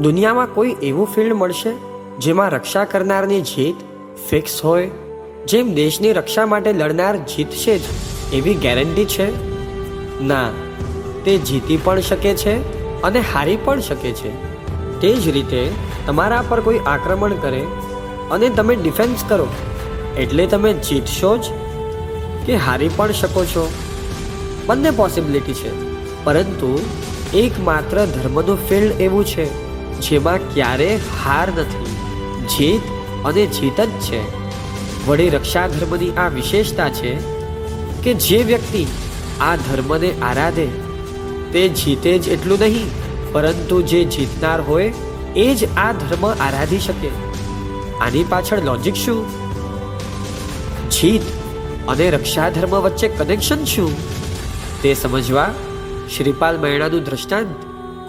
દુનિયામાં કોઈ એવું ફિલ્ડ મળશે જેમાં રક્ષા કરનારની જીત ફિક્સ હોય, જેમ દેશની રક્ષા માટે લડનાર જીતશે જ એવી ગેરંટી છે? ના, તે જીતી પણ શકે છે અને હારી પણ શકે છે. તે જ રીતે તમારા પર કોઈ આક્રમણ કરે અને તમે ડિફેન્સ કરો, એટલે તમે જીતશો જ કે હારી પણ શકો છો. બંને પોસિબિલિટી છે, પરંતુ એકમાત્ર ધર્મનું ફિલ્ડ એવું છે. જેમાં ક્યારે હાર નથી. જીત અને જીત જ છે. વળી રક્ષા ધર્મની આ વિશેષતા છે કે જે વ્યક્તિ આ ધર્મને આરાધે, તે જીતે જ એટલું નહીં, પરંતુ જે જીતનાર હોય, એ જ આ ધર્મ આરાધી શકે. આની પાછળ લોજિક શું? જીત અને રક્ષા ધર્મ વચ્ચે કનેક્શન શું? તે સમજવા શ્રીપાલ મૈણાનું દ્રષ્ટાંત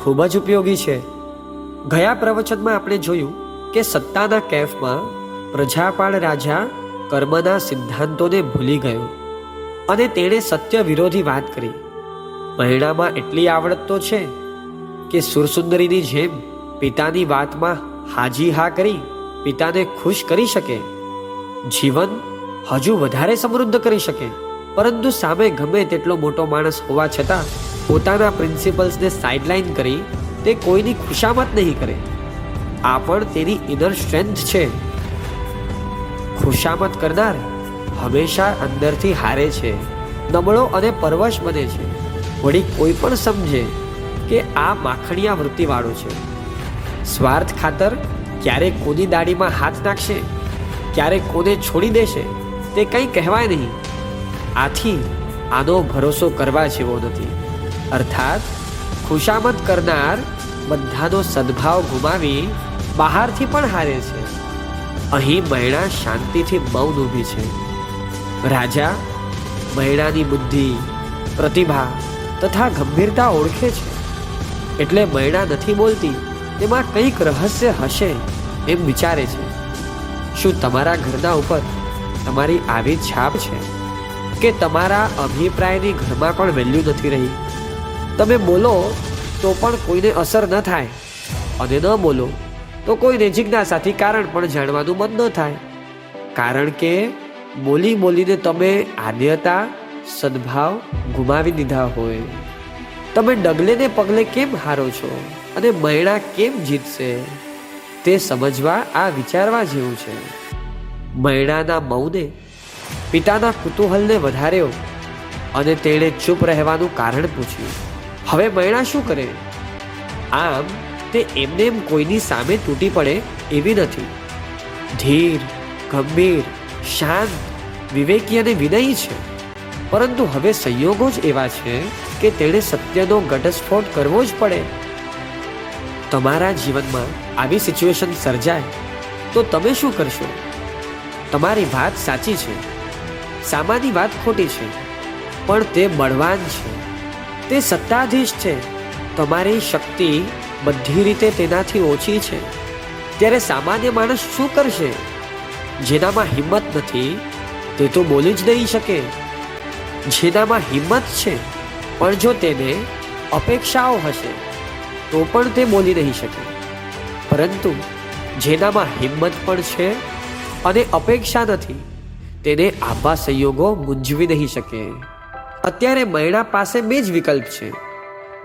ખૂબ જ ઉપયોગી છે. ગયા પ્રવચનમાં આપણે જોયું કે સત્તાના કેફમાં પ્રજાપાળ રાજા કર્મના સિદ્ધાંતોને ભૂલી ગયો અને તેણે સત્ય વિરોધી વાત કરી. મહિણામાં એટલી આવડત તો છે કે સુરસુંદરીની જેમ પિતાની વાતમાં હાજી હા કરી પિતાને ખુશ કરી શકે. જીવન હજુ વધારે સમૃદ્ધ કરી શકે, પરંતુ સામે ગમે તેટલો મોટો માણસ હોવા છતાં પોતાના પ્રિન્સિપલ્સને સાઇડલાઇન કરી તે કોઈની ખુશામત નહીં કરે. આ પણ તેની ઇનર સ્ટ્રેન્થ છે. ખુશામત કરનાર હંમેશા અંદરથી હારે છે. નબળો અને પરવશ બને છે. વળી કોઈ પણ સમજે કે આ માખણિયા વૃત્તિવાળો છે. સ્વાર્થ ખાતર ક્યારેક કોની દાઢીમાં હાથ નાખશે? ક્યારેક કોને છોડી દેશે? તે કંઈ કહેવાય નહીં. આથી આનો ભરોસો કરવા જેવો નથી. અર્થાત, ખુશામત કરનાર બધાનો સદભાવ ગુમાવી બહારથી પણ હારે છે. અહીં મહિણા શાંતિથી મૌન ઊભી છે. રાજા મહિણાની બુદ્ધિ, પ્રતિભા તથા ગંભીરતા ઓળખે છે. એટલે મૈણા નથી બોલતી, તેમાં કંઈક રહસ્ય હશે એમ વિચારે છે. શું તમારા ઘરના ઉપર તમારી આવી છાપ છે? કે તમારા અભિપ્રાયની ઘરમાં પણ વેલ્યુ નથી રહી? તમે બોલો તો પણ કોઈને અસર ન થાય. અને ન બોલો, તો કોઈને જિજ્ઞાસાથી કારણ પણ જાણવાનું મન ન થાય. કારણ કે, બોલી બોલીને તમે આદ્યતા સદભાવ ગુમાવી દીધા હોય. તમે ડગલે ને પગલે કેમ હારો છો અને મૈણા કેમ જીતશે? તે સમજવા, આ વિચારવા જેવું છે. મૈણાના મૌને, પિતાના કુતૂહલને વધાર્યો અને તેણે ચૂપ રહેવાનું કારણ પૂછ્યું. હવે મૈણા શું કરે? આમ, તે એમને એમ કોઈની સામે તૂટી પડે એવી નથી. ધીર, ગંભીર, શાંત, વિવેકી અને વિનયી છે. પરંતુ હવે સંયોગો જ એવા છે કે તેણે સત્યનો ઘટસ્ફોટ કરવો જ પડે. તમારા જીવનમાં આવી સિચ્યુએશન સર્જાય, તો તમે શું કરશો? તમારી વાત સાચી છે. સામાની વાત ખોટી છે. પણ તે બળવાન છે. તે સત્તાધીશ છે. તમારી શક્તિ બધી રીતે તેનાથી ઓછી છે. ત્યારે સામાન્ય માણસ શું કરશે? જેનામાં હિંમત નથી, તે તો બોલી જ નહીં શકે. જેનામાં હિંમત છે, પણ જો તેને અપેક્ષાઓ હશે, તો પણ તે બોલી નહીં શકે. પરંતુ જેનામાં હિંમત પણ છે અને અપેક્ષા નથી, તેને આવા સંયોગો મૂંઝવી નહીં શકે. અત્યારે બૈણા પાસે બે જ વિકલ્પ છે.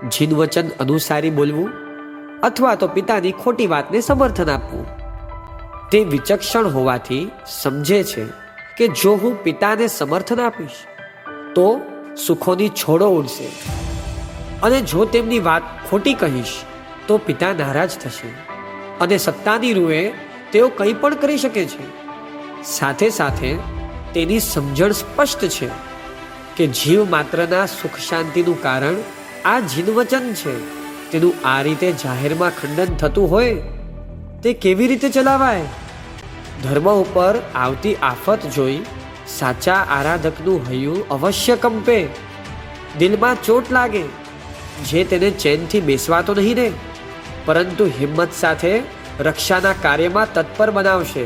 જીન વચન અનુસારી બોલવું અથવા તો પિતાની ખોટી વાતને સમર્થન આપવું. તે વિચક્ષણ હોવાથી સમજે છે કે જો હું પિતાને સમર્થન આપીશ, તો સુખોની છોડો ઉડશે. અને જો તેમની વાત ખોટી કહીશ, તો પિતા નારાજ થશે. અને સત્તાની રૂએ તેઓ કંઈ પણ કરી શકે છે. સાથે સાથે તેની સમજણ સ્પષ્ટ છે. કે જીવ માત્રના સુખ શાંતિનું કારણ આ જીનવચન છે. તેનું આ રીતે જાહેરમાં ખંડન થતું હોય, તે કેવી રીતે ચલાવાય? ધર્મ ઉપર આવતી આફત જોઈ સાચા આરાધકનું હૈયું અવશ્ય કંપે. દિલમાં ચોટ લાગે, જે તેને ચેનથી બેસવા તો નહીં ને પરંતુ હિંમત સાથે રક્ષાના કાર્યમાં તત્પર બનાવશે.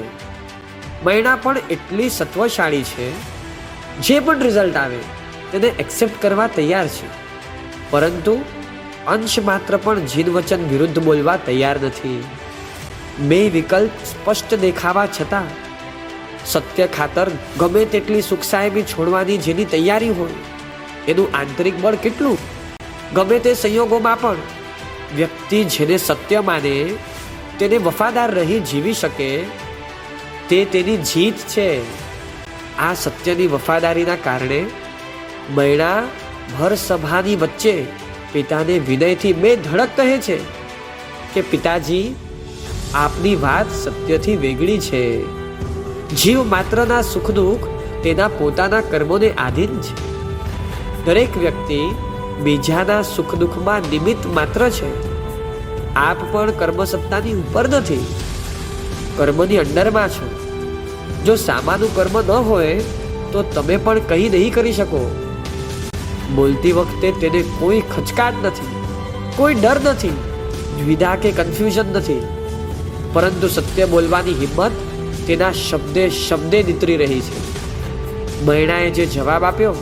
મૈણા પણ એટલી સત્વશાળી છે, જે પણ રિઝલ્ટ આવે. તેને એક્સેપ્ટ કરવા તૈયાર છે. પરંતુ અંશ માત્ર પણ જીન વચન વિરુદ્ધ બોલવા તૈયાર નથી. બે વિકલ્પ સ્પષ્ટ દેખાવા છતાં, સત્ય ખાતર ગમે તેટલી સુખ સાહેબી છોડવાની જેની તૈયારી હોય, એનું આંતરિક બળ કેટલું? ગમે તે સંયોગોમાં પણ, વ્યક્તિ જેને સત્ય માને, તેને વફાદાર રહી જીવી શકે, તે તેની જીત છે. આ સત્યની વફાદારીના કારણે મૈણા ભર સભાની વચ્ચે પિતાને વિનયથી બે ધડક કહે છે કે, પિતાજી, આપની વાત સત્યથી વેગળી છે. જીવ માત્રના સુખ દુઃખ તેના પોતાના કર્મોને આધીન છે. દરેક વ્યક્તિ બીજાના સુખ દુઃખમાં નિમિત્ત માત્ર છે. આપ પણ કર્મસત્તાની ઉપર નથી. કર્મની અંડરમાં છો. જો સામાનું કર્મ ન હોય, તો તમે પણ કંઈ નહીં કરી શકો. બોલતી વખતે તેને કોઈ ખચકાટ નથી, કોઈ ડર નથી, દ્વિધા કે કન્ફ્યુઝન નથી. પરંતુ સત્ય બોલવાની હિંમત તેના શબ્દે શબ્દે નીતરી રહી છે. મૈણાએ જે જવાબ આપ્યો,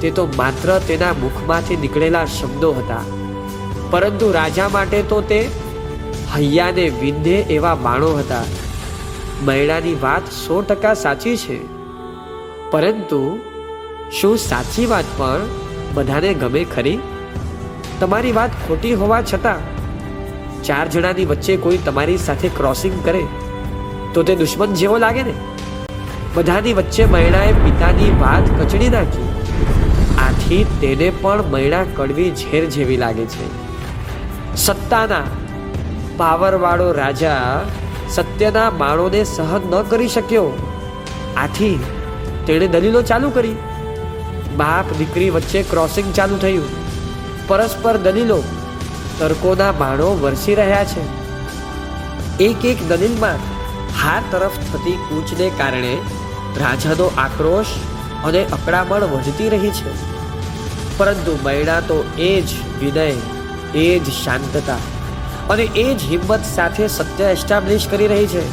તે તો માત્ર તેના મુખમાંથી નીકળેલા શબ્દો હતા. પરંતુ રાજા માટે તો તે હૈયાને વિંધે એવા બાણો હતા. મૈણાની વાત સો ટકા સાચી છે. પરંતુ શું સાચી વાત પણ બધાને ગમે ખરી? તમારી વાત ખોટી હોવા છતાં, ચાર જણાની વચ્ચે કોઈ તમારી સાથે ક્રોસિંગ કરે, તો તે દુશ્મન જેવો લાગે ને? બધાની વચ્ચે મૈણાએ પિતાની વાત કચડી નાખી. આથી તેને પણ મૈણા કડવી ઝેર જેવી લાગે છે. સત્તાના પાવરવાળો રાજા સત્યના માણોને સહન ન કરી શક્યો. આથી તેણે દલીલો ચાલુ કરી. બાપ દીકરી વચ્ચે ક્રોસિંગ ચાલુ થયું. પરસ્પર દલીલો તર્કોના બાણો વરસી રહ્યા છે. એક એક દલીલમાં હાર તરફ થતી કૂચને કારણે રાજાનો આક્રોશ અને અકળામણ વધતી રહી છે. પરંતુ મૈણા તો એ જ વિનય, એ જ શાંતતા અને એ જ હિંમત સાથે સત્ય એસ્ટાબ્લિશ કરી રહી છે.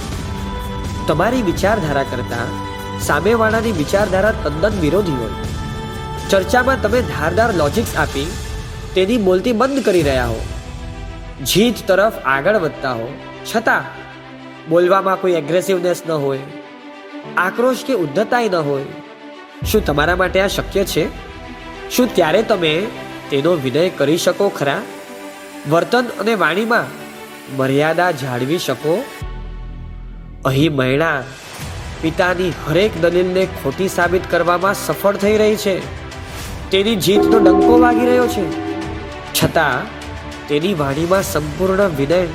તમારી વિચારધારા કરતાં સામેવાળાની વિચારધારા તદ્દન વિરોધી હોય. ચર્ચામાં તમે ધારદાર લોજિક્સ આપી તેની બોલતી બંધ કરી રહ્યા હો. જીત તરફ આગળ વધતા હો. છતાં બોલવામાં કોઈ એગ્રેસિવનેસ ન હોય, આક્રોશ કે ઉદ્ધતાય ન હોય. શું તમારા માટે આ શક્ય છે? શું ત્યારે તમે તેનો વિનય કરી શકો ખરા? વર્તન અને વાણીમાં મર્યાદા જાળવી શકો? અહીં મહિલા પિતાની હરેક દલીલને ખોટી સાબિત કરવામાં સફળ થઈ રહી છે. તેની જીતનો ડંકો વાગી રહ્યો છે. છતાં, તેની વાણીમાં સંપૂર્ણ વિનય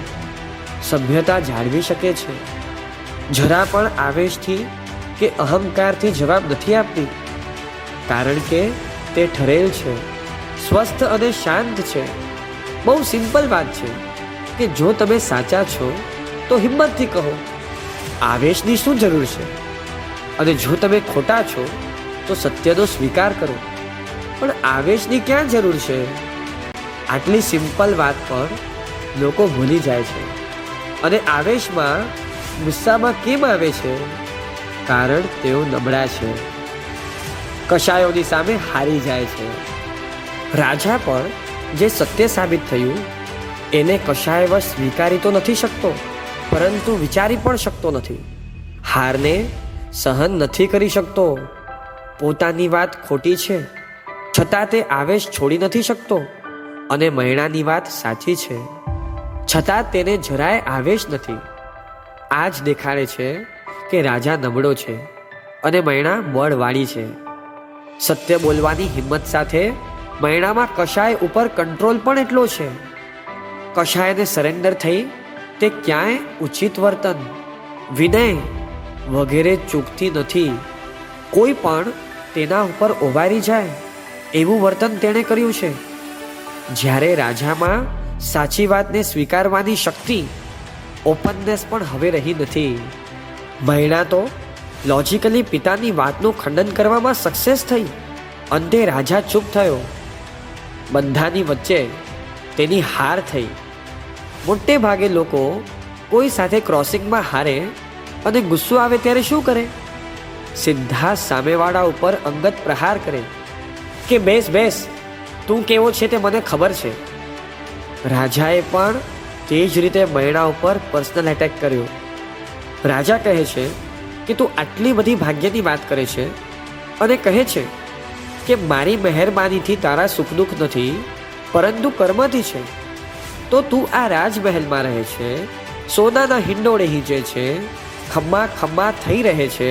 સભ્યતા જાળવી શકે છે. જરા પણ આવેશથી કે અહંકારથી જવાબ નથી આપતી. કારણ કે તે ઠરેલ છે, સ્વસ્થ અને શાંત છે. બહુ સિમ્પલ વાત છે કે જો તમે સાચા છો, તો હિંમતથી કહો. આવેશની શું જરૂર છે? અને જો તમે ખોટા છો, તો સત્યનો સ્વીકાર કરો. પણ આવેશની ક્યાં જરૂર છે? આટલી સિમ્પલ વાત પર લોકો ભૂલી જાય છે. અને આવેશમાં ગુસ્સામાં કેમ આવે છે? કારણ તેઓ નબળા છે. કશાયોની સામે હારી જાય છે. રાજા પણ જે સત્ય સાબિત થયું, એને કશાયવશ સ્વીકારી તો નથી શકતો, પરંતુ વિચારી પણ શકતો નથી. હારને સહન નથી કરી શકતો. પોતાની વાત ખોટી છે. છતાં તે આવેશ છોડી નથી શકતો. અને મહિણાની વાત સાચી છે. છતાં તેને જરાય આવેશ નથી. આ જ દેખાડે છે કે રાજા નબળો છે અને મૈણા બળવાળી છે. સત્ય બોલવાની હિંમત સાથે મૈણામાં કશાય ઉપર કંટ્રોલ પણ એટલો છે. કશાયને સરેન્ડર થઈ તે ક્યાંય ઉચિત વર્તન, વિનય વગેરે ચૂકતી નથી. કોઈ પણ તેના ઉપર ઓવારી જાય. એવું વર્તન તેણે કર્યું છે. જ્યારે રાજામાં સાચી વાતને સ્વીકારવાની શક્તિ ઓપનનેસ પણ હવે રહી નથી. મહિલા તો લોજિકલી પિતાની વાતનું ખંડન કરવામાં સક્સેસ થઈ. અંતે રાજા ચૂપ થયો. બંધાની વચ્ચે તેની હાર થઈ. મોટે ભાગે લોકો કોઈ સાથે ક્રોસિંગમાં હારે અને ગુસ્સો આવે ત્યારે શું કરે? સીધા સામેવાળા ઉપર અંગત પ્રહાર કરે. કે બેસ બેસ. તું કેવો છે તે મને ખબર છે. રાજાએ પણ તે જ રીતે મૈણા ઉપર પર્સનલ એટેક કર્યો. રાજા કહે છે કે તું આટલી બધી ભાગ્યની વાત કરે છે અને કહે છે કે મારી મહેરબાનીથી તારા સુખ દુઃખ નથી, પરંતુ કર્મથી છે. તો તું આ રાજમહેલમાં રહે છે, સોનાના હિંડોળે હીજે છે, ખમ્મા ખમ્મા થઈ રહે છે,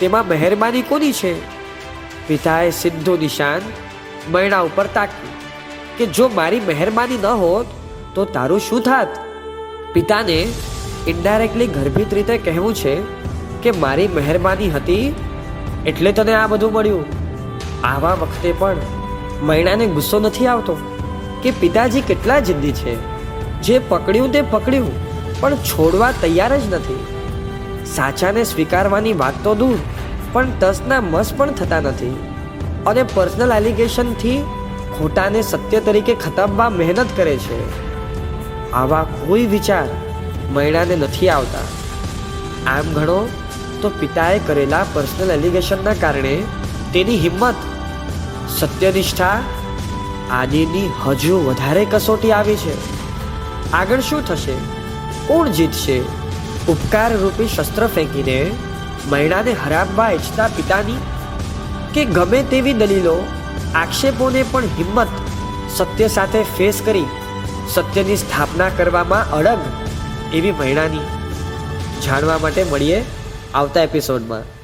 તેમાં મહેરબાની કોની છે? પિતાએ સીધું નિશાન મૈણા ઉપર તાક્યું કે જો મારી મહેરબાની ન હોત તો તારું શું થાત? પિતાને ઇન્ડાયરેક્ટલી ગર્ભિત રીતે કહેવું છે કે મારી મહેરબાની હતી એટલે તને આ બધું મળ્યું. આવા વખતે પણ મૈણાને ગુસ્સો નથી આવતો કે પિતાજી કેટલા જિદ્દી છે. જે પકડ્યું તે પકડ્યું, પણ છોડવા તૈયાર જ નથી. સાચાને સ્વીકારવાની વાત તો દૂર. પણ તસના મસ પણ થતા નથી. અને પર્સનલ એલિગેશનથી ખોટાને સત્ય તરીકે ખતમવા મહેનત કરે છે. આવા કોઈ વિચાર મૈણાને નથી આવતા. આમ ગણો તો પિતાએ કરેલા પર્સનલ એલિગેશનના કારણે તેની હિંમત, સત્યનિષ્ઠા આદિની હજુ વધારે કસોટી આવી છે. આગળ શું થશે? કોણ જીતશે? ઉપકાર રૂપી શસ્ત્ર ફેંકીને મૈણાને હરાવવા ઈચ્છતા પિતાની કે ગમે તેવી દલીલો, આક્ષેપોને પણ હિંમત સત્ય સાથે ફેસ કરી સત્યની સ્થાપના કરવામાં અડગ એવી મૈણાની જાણવા માટે મળીએ આવતા એપિસોડમાં